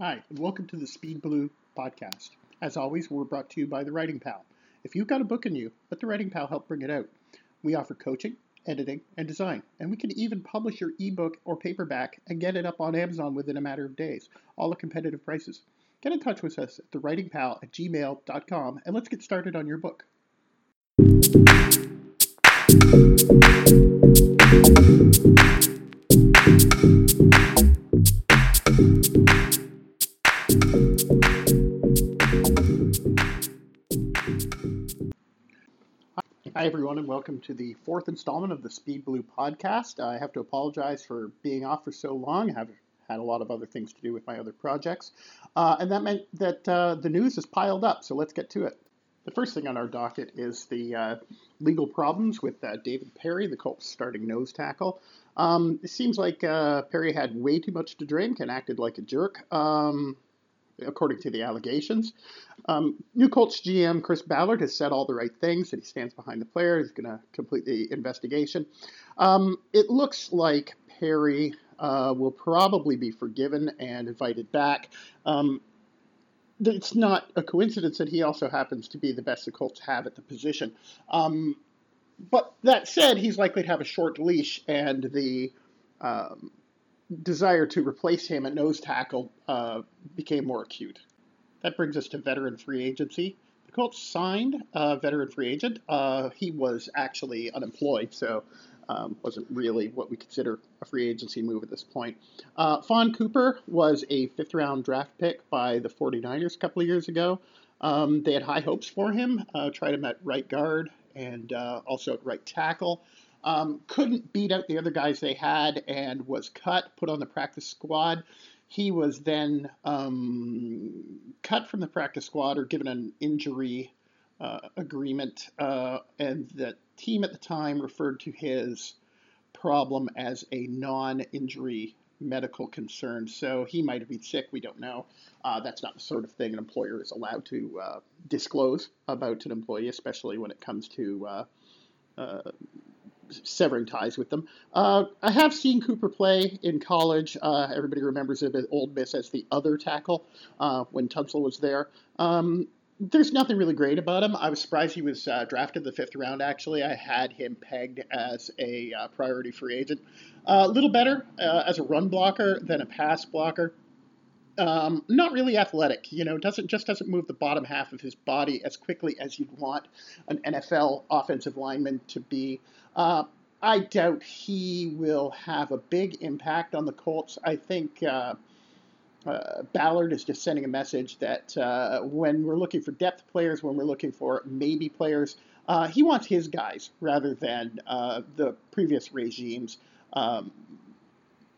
Hi, and welcome to the Speed Blue podcast. As always, we're brought to you by The Writing Pal. If you've got a book in you, let The Writing Pal help bring it out. We offer coaching, editing, and design, and we can even publish your ebook or paperback and get it up on Amazon within a matter of days, all at competitive prices. Get in touch with us at thewritingpal at gmail.com and let's get started on your book. Welcome to the fourth installment of the Speed Blue podcast. I have to apologize for being off for so long. I've had a lot of other things to do with my other projects. Uh, and that meant that uh, the news has piled up, so let's get to it. The first thing on our docket is the uh, legal problems with uh, David Parry, the Colts starting nose tackle. Um, it seems like uh, Perry had way too much to drink and acted like a jerk. Um, according to the allegations. Um, new Colts GM Chris Ballard has said all the right things, that he stands behind the player, he's going to complete the investigation. Um, it looks like Parry uh, will probably be forgiven and invited back. Um, it's not a coincidence that he also happens to be the best the Colts have at the position. Um, but that said, he's likely to have a short leash, and the um, desire to replace him at nose tackle uh, became more acute. That brings us to veteran free agency. The Colts signed a veteran free agent. Uh, he was actually unemployed, so um, wasn't really what we consider a free agency move at this point. Uh, Fahn Cooper was a fifth round draft pick by the 49ers a couple of years ago. Um, they had high hopes for him, uh, tried him at right guard and uh, also at right tackle. Um, couldn't beat out the other guys they had and was cut, put on the practice squad. He was then um, cut from the practice squad or given an injury uh, agreement, uh, and the team at the time referred to his problem as a non injury medical concern. So he might have been sick, we don't know. Uh, that's not the sort of thing an employer is allowed to uh, disclose about an employee, especially when it comes to uh, uh, severing ties with them. Uh, I have seen Cooper play in college. Uh, everybody remembers him at Ole Miss as the other tackle uh, when Tunsil was there. Um, there's nothing really great about him. I was surprised he was uh, drafted the fifth round. Actually, I had him pegged as a uh, priority free agent. A little better uh, as a run blocker than a pass blocker. Um, not really athletic, you know, doesn't just doesn't move the bottom half of his body as quickly as you'd want an NFL offensive lineman to be. Uh, I doubt he will have a big impact on the Colts. I think uh, uh, Ballard is just sending a message that uh, when we're looking for depth players, when we're looking for maybe players, uh, he wants his guys rather than uh, the previous regimes. Um,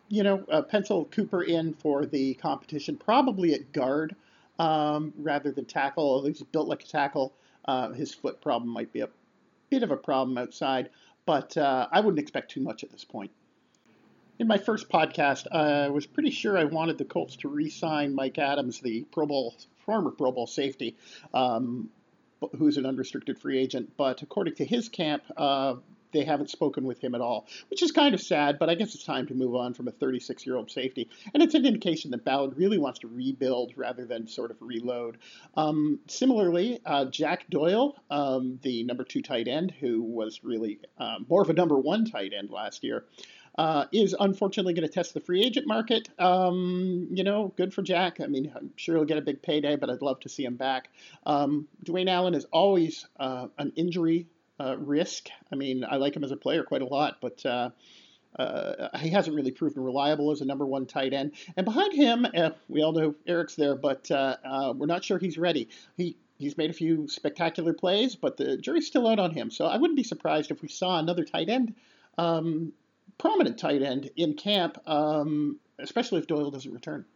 you know, uh, pencil Cooper in for the competition, probably at guard um, rather than tackle. Although he's built like a tackle, his foot problem might be a bit of a problem outside, but uh, I wouldn't expect too much at this point. In my first podcast, I was pretty sure I wanted the Colts to re-sign Mike Adams, the Pro Bowl former Pro Bowl safety, um, who's an unrestricted free agent. But according to his camp, uh, they haven't spoken with him at all, which is kind of sad, but I guess it's time to move on from a 36 year old safety. And it's an indication that Ballard really wants to rebuild rather than sort of reload. Um, similarly, uh, Jack Doyle, um, the number two tight end, who was really uh, more of a number one tight end last year. Uh, is unfortunately going to test the free agent market. Um, you know, good for Jack. I mean, I'm sure he'll get a big payday, but I'd love to see him back. Um, Dwayne Allen is always uh, an injury uh, risk. I mean, I like him as a player quite a lot, but uh, uh, he hasn't really proven reliable as a number one tight end. And behind him, uh, we all know Eric's there, but uh, uh, we're not sure he's ready. He he's made a few spectacular plays, but the jury's still out on him. So I wouldn't be surprised if we saw another tight end, um, prominent tight end in camp, um, especially if Doyle doesn't return.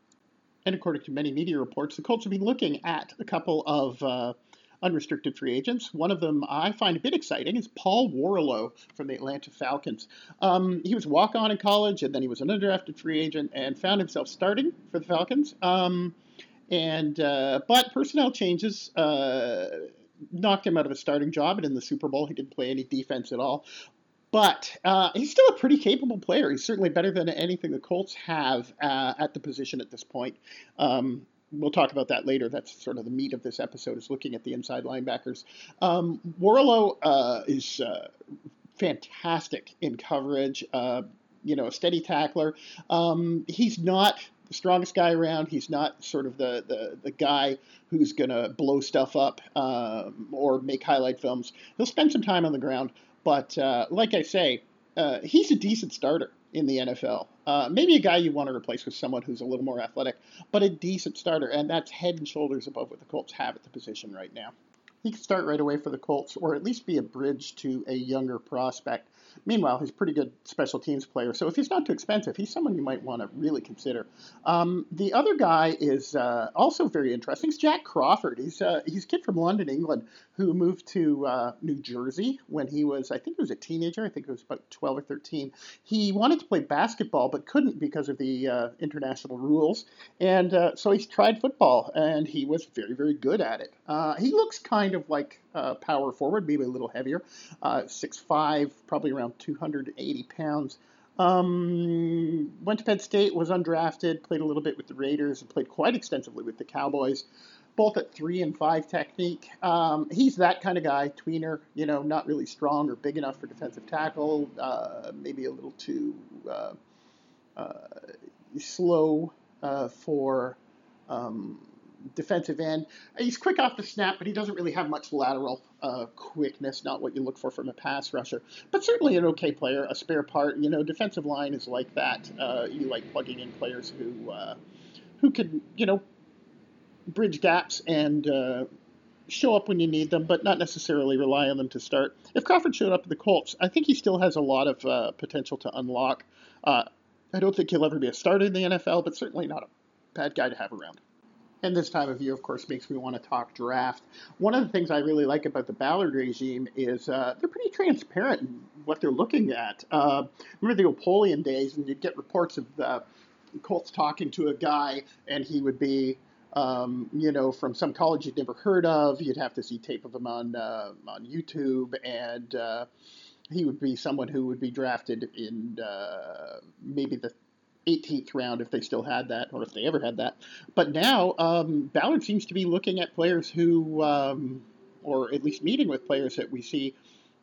And according to many media reports, the Colts have been looking at a couple of unrestricted free agents. One of them I find a bit exciting is Paul Worrilow from the Atlanta Falcons. Um, he was walk on in college, and then he was an undrafted free agent and found himself starting for the Falcons. Um, and uh, but personnel changes uh, knocked him out of a starting job, and in the Super Bowl he didn't play any defense at all. but uh, he's still a pretty capable player. He's certainly better than anything the Colts have uh, at the position at this point. Um, we'll talk about that later. That's sort of the meat of this episode is looking at the inside linebackers. Um, Worrilow uh, is uh, fantastic in coverage. Uh, you know, a steady tackler. Um, he's not the strongest guy around. He's not sort of the the, the guy who's going to blow stuff up um, or make highlight films. He'll spend some time on the ground, but uh, like I say, uh, he's a decent starter in the NFL. Uh, maybe a guy you want to replace with someone who's a little more athletic, but a decent starter, and that's head and shoulders above what the Colts have at the position right now. He could start right away for the Colts, or at least be a bridge to a younger prospect. Meanwhile, he's a pretty good special teams player, so if he's not too expensive, he's someone you might want to really consider. Um, the other guy is uh, also very interesting. It's Jack Crawford. He's uh, he's a kid from London, England, who moved to uh, New Jersey when he was, I think he was a teenager. I think it was about 12 or 13. He wanted to play basketball but couldn't because of the uh, international rules, and uh, so he tried football, and he was very, very good at it. Uh, he looks kind of like power forward, maybe a little heavier, uh, 6'5", probably around 280 pounds. Um, went to Penn State, was undrafted, played a little bit with the Raiders, and played quite extensively with the Cowboys, both at three and five technique. Um, he's that kind of guy, tweener, you know, not really strong or big enough for defensive tackle, uh, maybe a little too uh, uh slow uh, for um, defensive end. He's quick off the snap, but he doesn't really have much lateral uh, quickness, not what you look for from a pass rusher. But certainly an okay player, a spare part. You know, defensive line is like that. Uh, you like plugging in players who uh, who can, you know, bridge gaps and uh, show up when you need them, but not necessarily rely on them to start. If Crawford showed up at the Colts, I think he still has a lot of uh, potential to unlock. Uh, I don't think he'll ever be a starter in the NFL, but certainly not a bad guy to have around. And this time of year, of course, makes me want to talk draft. One of the things I really like about the Ballard regime is uh, they're pretty transparent in what they're looking at. Uh, remember the Napoleon days, and you'd get reports of the Colts talking to a guy, and he would be, um, you know, from some college you'd never heard of. You'd have to see tape of him on uh, on YouTube, and uh, he would be someone who would be drafted in uh, maybe the 18th round if they still had that or if they ever had that. But now um, Ballard seems to be looking at players who, um, or at least meeting with players that we see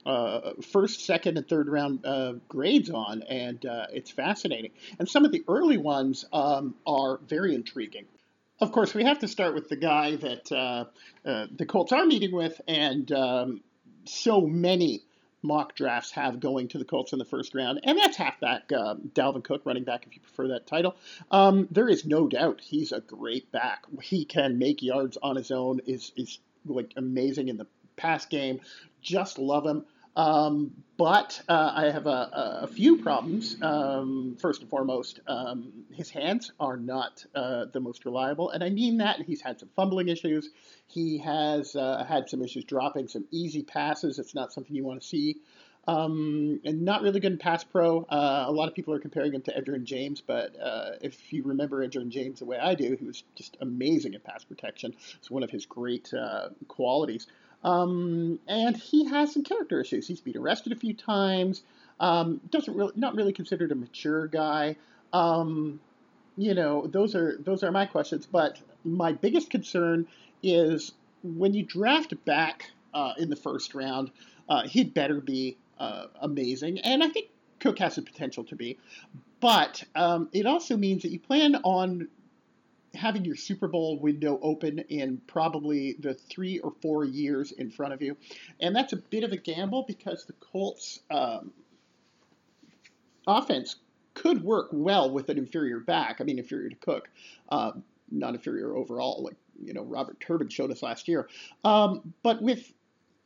uh, first, second, and third round uh, grades on, and uh, it's fascinating. And some of the early ones um, are very intriguing. Of course, we have to start with the guy that uh, uh, the Colts are meeting with, and um, so many mock drafts have going to the Colts in the first round, and that's halfback um, Dalvin Cook, running back, if you prefer that title. Um, there is no doubt he's a great back. He can make yards on his own. is is like amazing in the pass game. Just love him. Um, but uh, I have a, a few problems. Um, first and foremost, um, his hands are not uh, the most reliable, and I mean that. He's had some fumbling issues. He has uh, had some issues dropping some easy passes. It's not something you want to see. Um, and not really good in pass pro. Uh, a lot of people are comparing him to Edgerrin James, but uh, if you remember Edgerrin James the way I do, he was just amazing at pass protection. It's one of his great uh, qualities. Um, and he has some character issues. He's been arrested a few times. Um, doesn't really, not really considered a mature guy. Um, you know, those are those are my questions. But my biggest concern is when you draft back uh, in the first round, uh, he'd better be uh, amazing, and I think Cook has the potential to be. But um, it also means that you plan on having your Super Bowl window open in probably the three or four years in front of you. And that's a bit of a gamble because the Colts um, offense could work well with an inferior back. I mean, inferior to Cook, uh, not inferior overall, like, you know, Robert Turbin showed us last year. Um, but with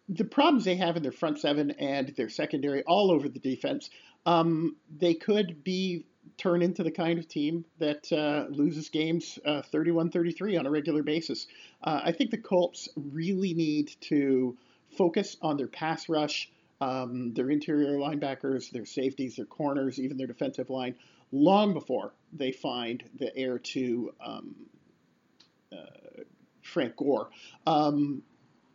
the problems they have in their front seven and their secondary all over the defense, um, they could be turn into the kind of team that uh, loses games uh, 31 33 on a regular basis. Uh, I think the Colts really need to focus on their pass rush, um, their interior linebackers, their safeties, their corners, even their defensive line, long before they find the heir to um, uh, Frank Gore. Um,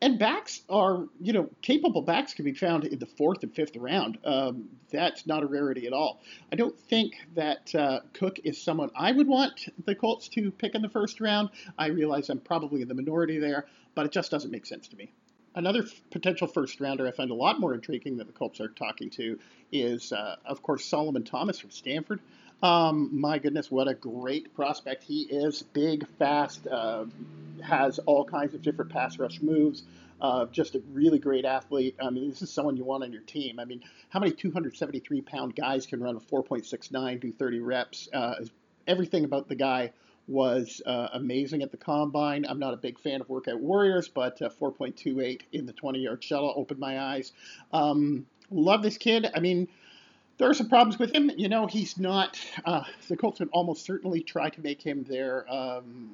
and backs are, you know, capable backs can be found in the fourth and fifth round. Um, that's not a rarity at all. I don't think that uh, Cook is someone I would want the Colts to pick in the first round. I realize I'm probably in the minority there, but it just doesn't make sense to me. Another f- potential first rounder I find a lot more intriguing that the Colts are talking to is, uh, of course, Solomon Thomas from Stanford. Um, my goodness, what a great prospect he is! Big, fast, uh, has all kinds of different pass rush moves. Uh, just a really great athlete. I mean, this is someone you want on your team. I mean, how many 273 pound guys can run a 4.69, do 30 reps? Uh, everything about the guy was uh, amazing at the combine. I'm not a big fan of workout warriors, but uh, 4.28 in the 20 yard shuttle opened my eyes. Um, love this kid. I mean, there are some problems with him. You know, he's not. Uh, the Colts would almost certainly try to make him their um,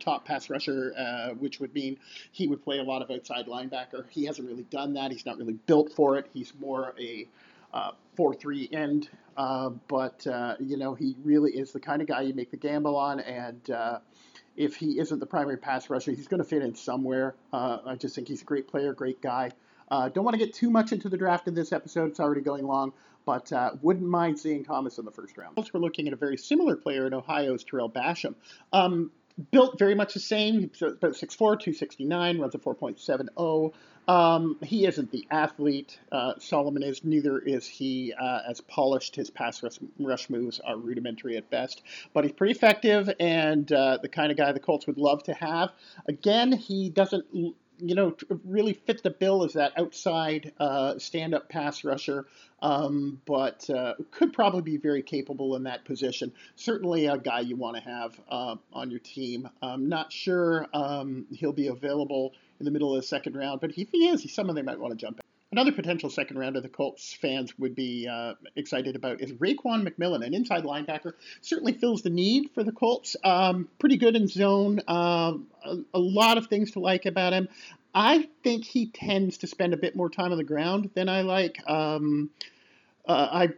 top pass rusher, uh, which would mean he would play a lot of outside linebacker. He hasn't really done that. He's not really built for it. He's more a uh, 4-3 end, uh, but uh, you know he really is the kind of guy you make the gamble on, and uh, if he isn't the primary pass rusher, he's going to fit in somewhere. Uh, I just think he's a great player, great guy. don't want to get too much into the draft in this episode; it's already going long but uh, wouldn't mind seeing Thomas in the first round. We're looking at a very similar player in Ohio's Tarell Basham. Um, built very much the same, about 6'4", 269, runs a 4.70. Um, he isn't the athlete uh, Solomon is, neither is he uh, as polished. His pass rush, rush, moves are rudimentary at best, but he's pretty effective and uh, the kind of guy the Colts would love to have. Again, he doesn't you know, really fit the bill as that outside uh, stand-up pass rusher, um, but uh, could probably be very capable in that position. Certainly a guy you want to have uh, on your team. I'm not sure um, he'll be available in the middle of the second round, but if he is, he's someone they might want to jump. Another potential second rounder the Colts fans would be uh, excited about is Raekwon McMillan, an inside linebacker. Certainly fills the need for the Colts. Um, pretty good in zone. Um, a, a, lot of things to like about him. I think he tends to spend a bit more time on the ground than I like. Um, uh, I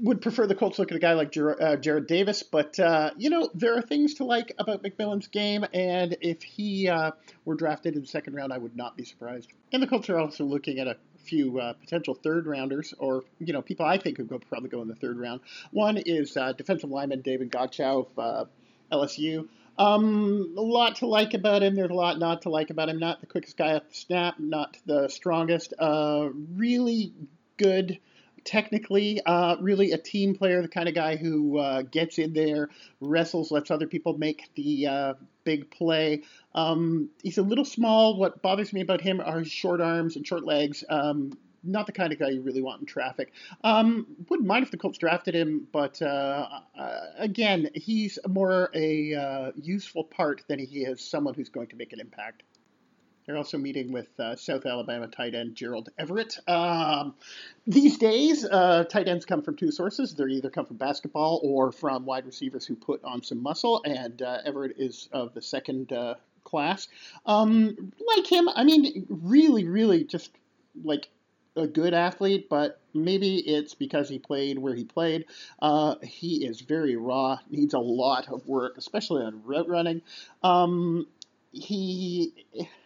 would prefer the Colts look at a guy like uh, Jarrad Davis, but uh, you know there are things to like about McMillan's game, and if he uh, were drafted in the second round, I would not be surprised. And the Colts are also looking at a few uh, potential third rounders, or you know people I think would probably go in the third round. One is uh, defensive lineman Davon Godchaux of uh, LSU. Um, a lot to like about him. There's a lot not to like about him. Not the quickest guy at the snap, not the strongest. really good technically uh, really a team player, the kind of guy who uh, gets in there, wrestles, lets other people make the uh, big play. Um, he's a little small. What bothers me about him are his short arms and short legs. Um, not the kind of guy you really want in traffic. Um, wouldn't mind if the Colts drafted him, but uh, uh, again, he's more a uh, useful part than he is someone who's going to make an impact. They're also meeting with uh, South Alabama tight end Gerald Everett. Um, these days, uh, tight ends come from two sources. They either come from basketball or from wide receivers who put on some muscle, and uh, Everett is of the second uh, class. Um, like him, I mean, really, really just like a good athlete, but maybe it's because he played where he played. Uh, he is very raw, needs a lot of work, especially on route running. Um, he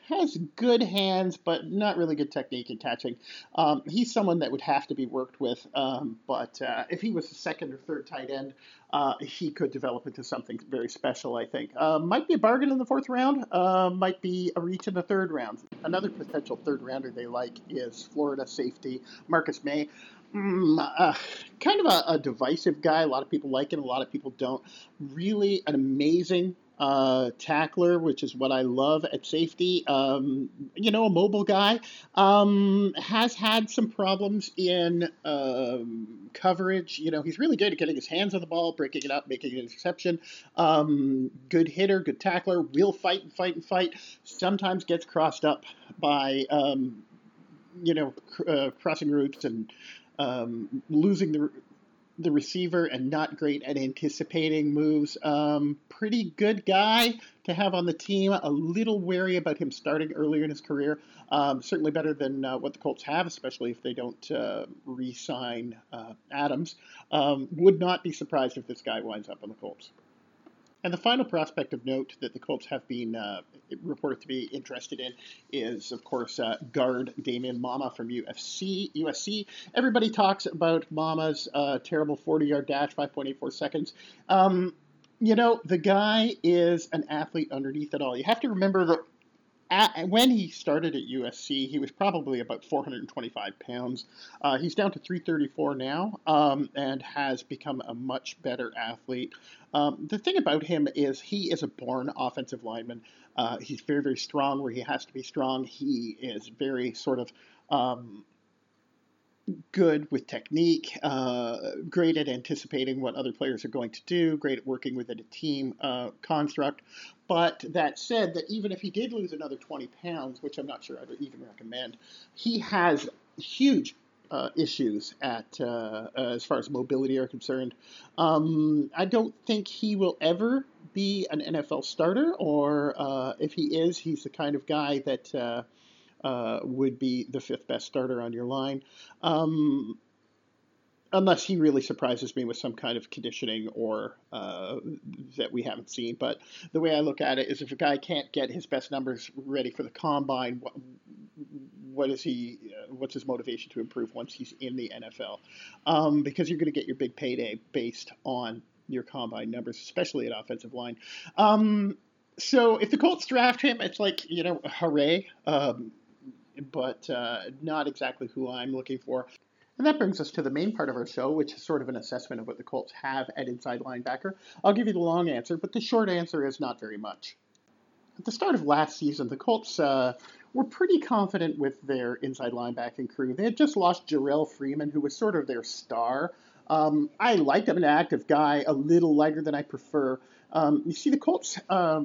has good hands, but not really good technique in catching. Um, he's someone that would have to be worked with, um, but uh, if he was a second or third tight end, uh, he could develop into something very special, I think. Uh, might be a bargain in the fourth round, uh, might be a reach in the third round. Another potential third rounder they like is Florida safety Marcus Maye. Mm, uh, kind of a, a, divisive guy. A lot of people like him, a lot of people don't. Really an amazing uh, tackler, which is what I love at safety. Um, you know, a mobile guy um, has had some problems in um, coverage. You know, he's really good at getting his hands on the ball, breaking it up, making an interception. Um, good hitter, good tackler, will fight and fight and fight. Sometimes gets crossed up by, um, you know, cr- uh, crossing routes and um, losing the the receiver and not great at anticipating moves. Um, pretty good guy to have on the team. A little wary about him starting earlier in his career. Um, certainly better than uh, what the Colts have, especially if they don't uh, re sign uh, Adams. Um, would not be surprised if this guy winds up on the Colts. And the final prospect of note that the Colts have been uh, reported to be interested in is, of course, uh, guard Damien Mama from UFC. USC. Everybody talks about Mama's uh, terrible 40-yard dash, 5.84 seconds. Um, you know, the guy is an athlete underneath it all. You have to remember that at, when he started at USC, he was probably about 425 pounds. Uh, he's down to 334 now um, and has become a much better athlete. Um, the thing about him is he is a born offensive lineman. Uh, he's very, very strong where he has to be strong. He is very sort of um, good with technique, uh, great at anticipating what other players are going to do, great at working within a team uh, construct. But that said, that even if he did lose another 20 pounds, which I'm not sure I'd even recommend, he has huge uh, issues at uh, as far as mobility are concerned. Um, I don't think he will ever be an NFL starter, or uh, if he is, he's the kind of guy that uh, uh, would be the fifth best starter on your line. Um, unless he really surprises me with some kind of conditioning or uh, that we haven't seen. But the way I look at it is, if a guy can't get his best numbers ready for the combine, what, what is he? Uh, what's his motivation to improve once he's in the NFL? Um, because you're going to get your big payday based on your combine numbers, especially at offensive line. Um, so if the Colts draft him, it's like you know, hooray! Um, but uh, not exactly who I'm looking for. And that brings us to the main part of our show, which is sort of an assessment of what the Colts have at inside linebacker. I'll give you the long answer, but the short answer is not very much. At the start of last season, the Colts uh, were pretty confident with their inside linebacking crew. They had just lost Jerrell Freeman, who was sort of their star. Um, I liked him, an active guy, a little lighter than I prefer. Um, you see, the Colts uh,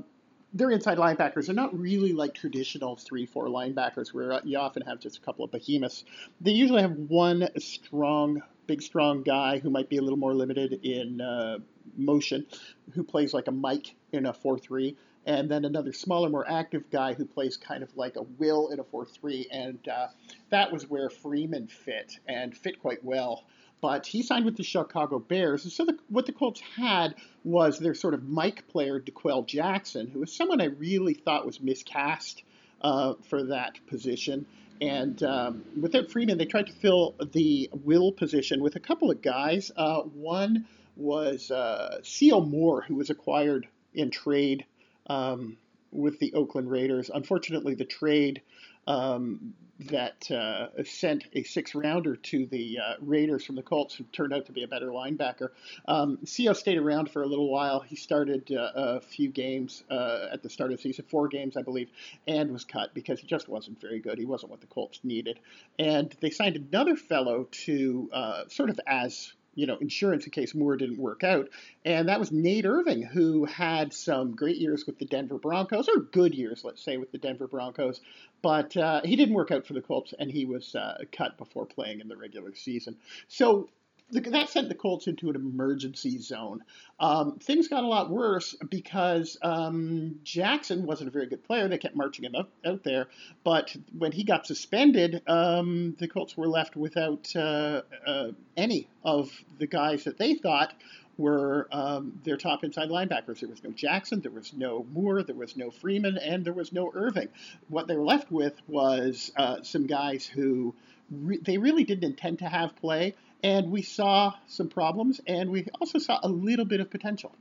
their inside linebackers are not really like traditional 3 4 linebackers where you often have just a couple of behemoths. They usually have one strong, big, strong guy who might be a little more limited in uh, motion, who plays like a Mike in a 4 3, and then another smaller, more active guy who plays kind of like a Will in a 4 3. And uh, that was where Freeman fit and fit quite well but he signed with the Chicago Bears. And so the, what the Colts had was their sort of Mike player, D'Qwell Jackson, who was someone I really thought was miscast uh, for that position. And um, without Freeman, they tried to fill the will position with a couple of guys. Uh, one was uh. Moore, who was acquired in trade um, with the Oakland Raiders. Unfortunately, the trade um, that uh, sent a six rounder to the uh, Raiders from the Colts, who turned out to be a better linebacker. Um, Sio stayed around for a little while. He started uh, a few games uh, at the start of the season, four games, I believe, and was cut because he just wasn't very good. He wasn't what the Colts needed. And they signed another fellow to uh, sort of as you know, insurance in case Moore didn't work out. And that was Nate Irving, who had some great years with the Denver Broncos, or good years, let's say, with the Denver Broncos. But uh, he didn't work out for the Colts, and he was uh, cut before playing in the regular season. So that sent the Colts into an emergency zone. Um, things got a lot worse because um, Jackson wasn't a very good player. They kept marching him up, out there, but when he got suspended, um, the Colts were left without uh, uh, any of the guys that they thought were um, their top inside linebackers. There was no Jackson, there was no Moore, there was no Freeman, and there was no Irving. What they were left with was uh, some guys who they really didn't intend to have play and we saw some problems, and we also saw a little bit of potential.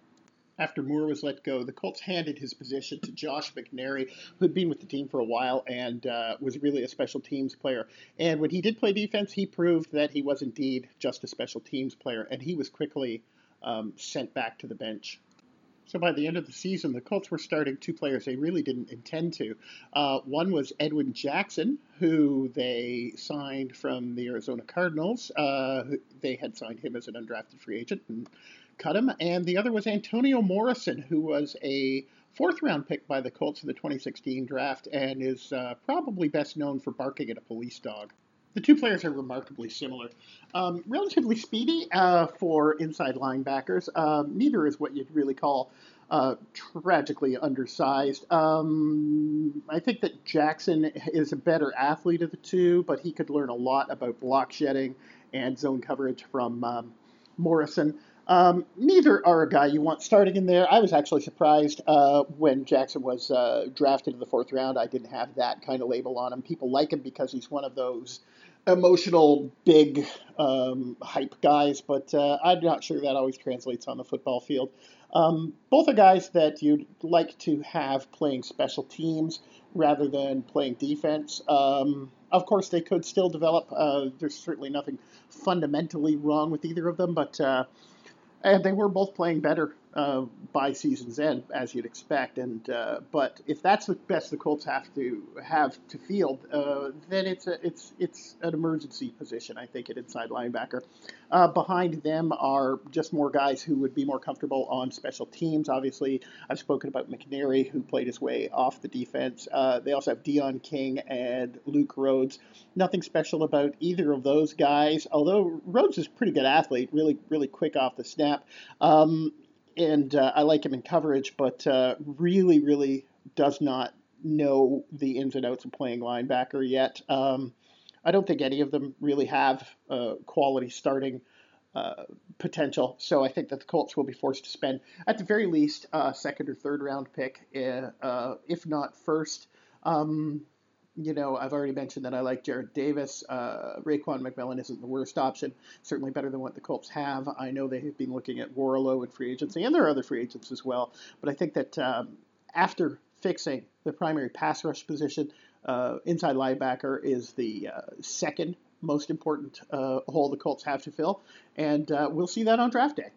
After Moore was let go, the Colts handed his position to Josh McNary, who had been with the team for a while and uh, was really a special teams player. And when he did play defense, he proved that he was indeed just a special teams player, and he was quickly um, sent back to the bench. So by the end of the season, the Colts were starting two players they really didn't intend to. Uh, one was Edwin Jackson, who they signed from the Arizona Cardinals. Uh, they had signed him as an undrafted free agent and cut him. And the other was Antonio Morrison, who was a fourth round pick by the Colts in the 2016 draft and is uh, probably best known for barking at a police dog. The two players are remarkably similar. Um, relatively speedy uh, for inside linebackers. Um, neither is what you'd really call uh, tragically undersized. Um, I think that Jackson is a better athlete of the two, but he could learn a lot about block shedding and zone coverage from um, Morrison. Um, neither are a guy you want starting in there. I was actually surprised uh, when Jackson was uh, drafted in the fourth round. I didn't have that kind of label on him. People like him because he's one of those emotional, big um, hype guys, but uh, I'm not sure that always translates on the football field. Um, both are guys that you'd like to have playing special teams rather than playing defense. Um, of course, they could still develop. Uh, there's certainly nothing fundamentally wrong with either of them, but uh, and they were both playing better uh, by season's end, as you'd expect. And uh, but if that's the best the Colts have to have to field, uh, then it's a it's it's an emergency position, I think, at inside linebacker. Uh, behind them are just more guys who would be more comfortable on special teams. Obviously, I've spoken about McNary, who played his way off the defense. Uh, they also have Dion King and Luke Rhodes. Nothing special about either of those guys, although Rhodes is a pretty good athlete, really really quick off the snap. Um, and uh, I like him in coverage, but uh, really, really does not know the ins and outs of playing linebacker yet. Um, I don't think any of them really have uh, quality starting uh, potential, so I think that the Colts will be forced to spend, at the very least, a second or third round pick, uh, if not first. Um, you know, I've already mentioned that I like Jarrad Davis. Uh, Raekwon McMillan isn't the worst option, certainly better than what the Colts have. I know they have been looking at Worrilow in free agency, and there are other free agents as well. But I think that um, after fixing the primary pass rush position, uh, inside linebacker is the uh, second most important uh, hole the Colts have to fill, and uh, we'll see that on draft day.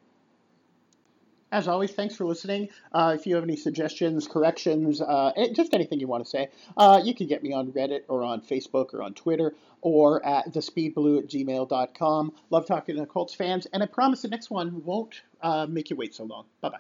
As always, thanks for listening. Uh, if you have any suggestions, corrections, uh, just anything you want to say, uh, you can get me on Reddit or on Facebook or on Twitter or at thespeedblue at gmail.com. Love talking to the Colts fans, and I promise the next one won't uh, make you wait so long. Bye bye.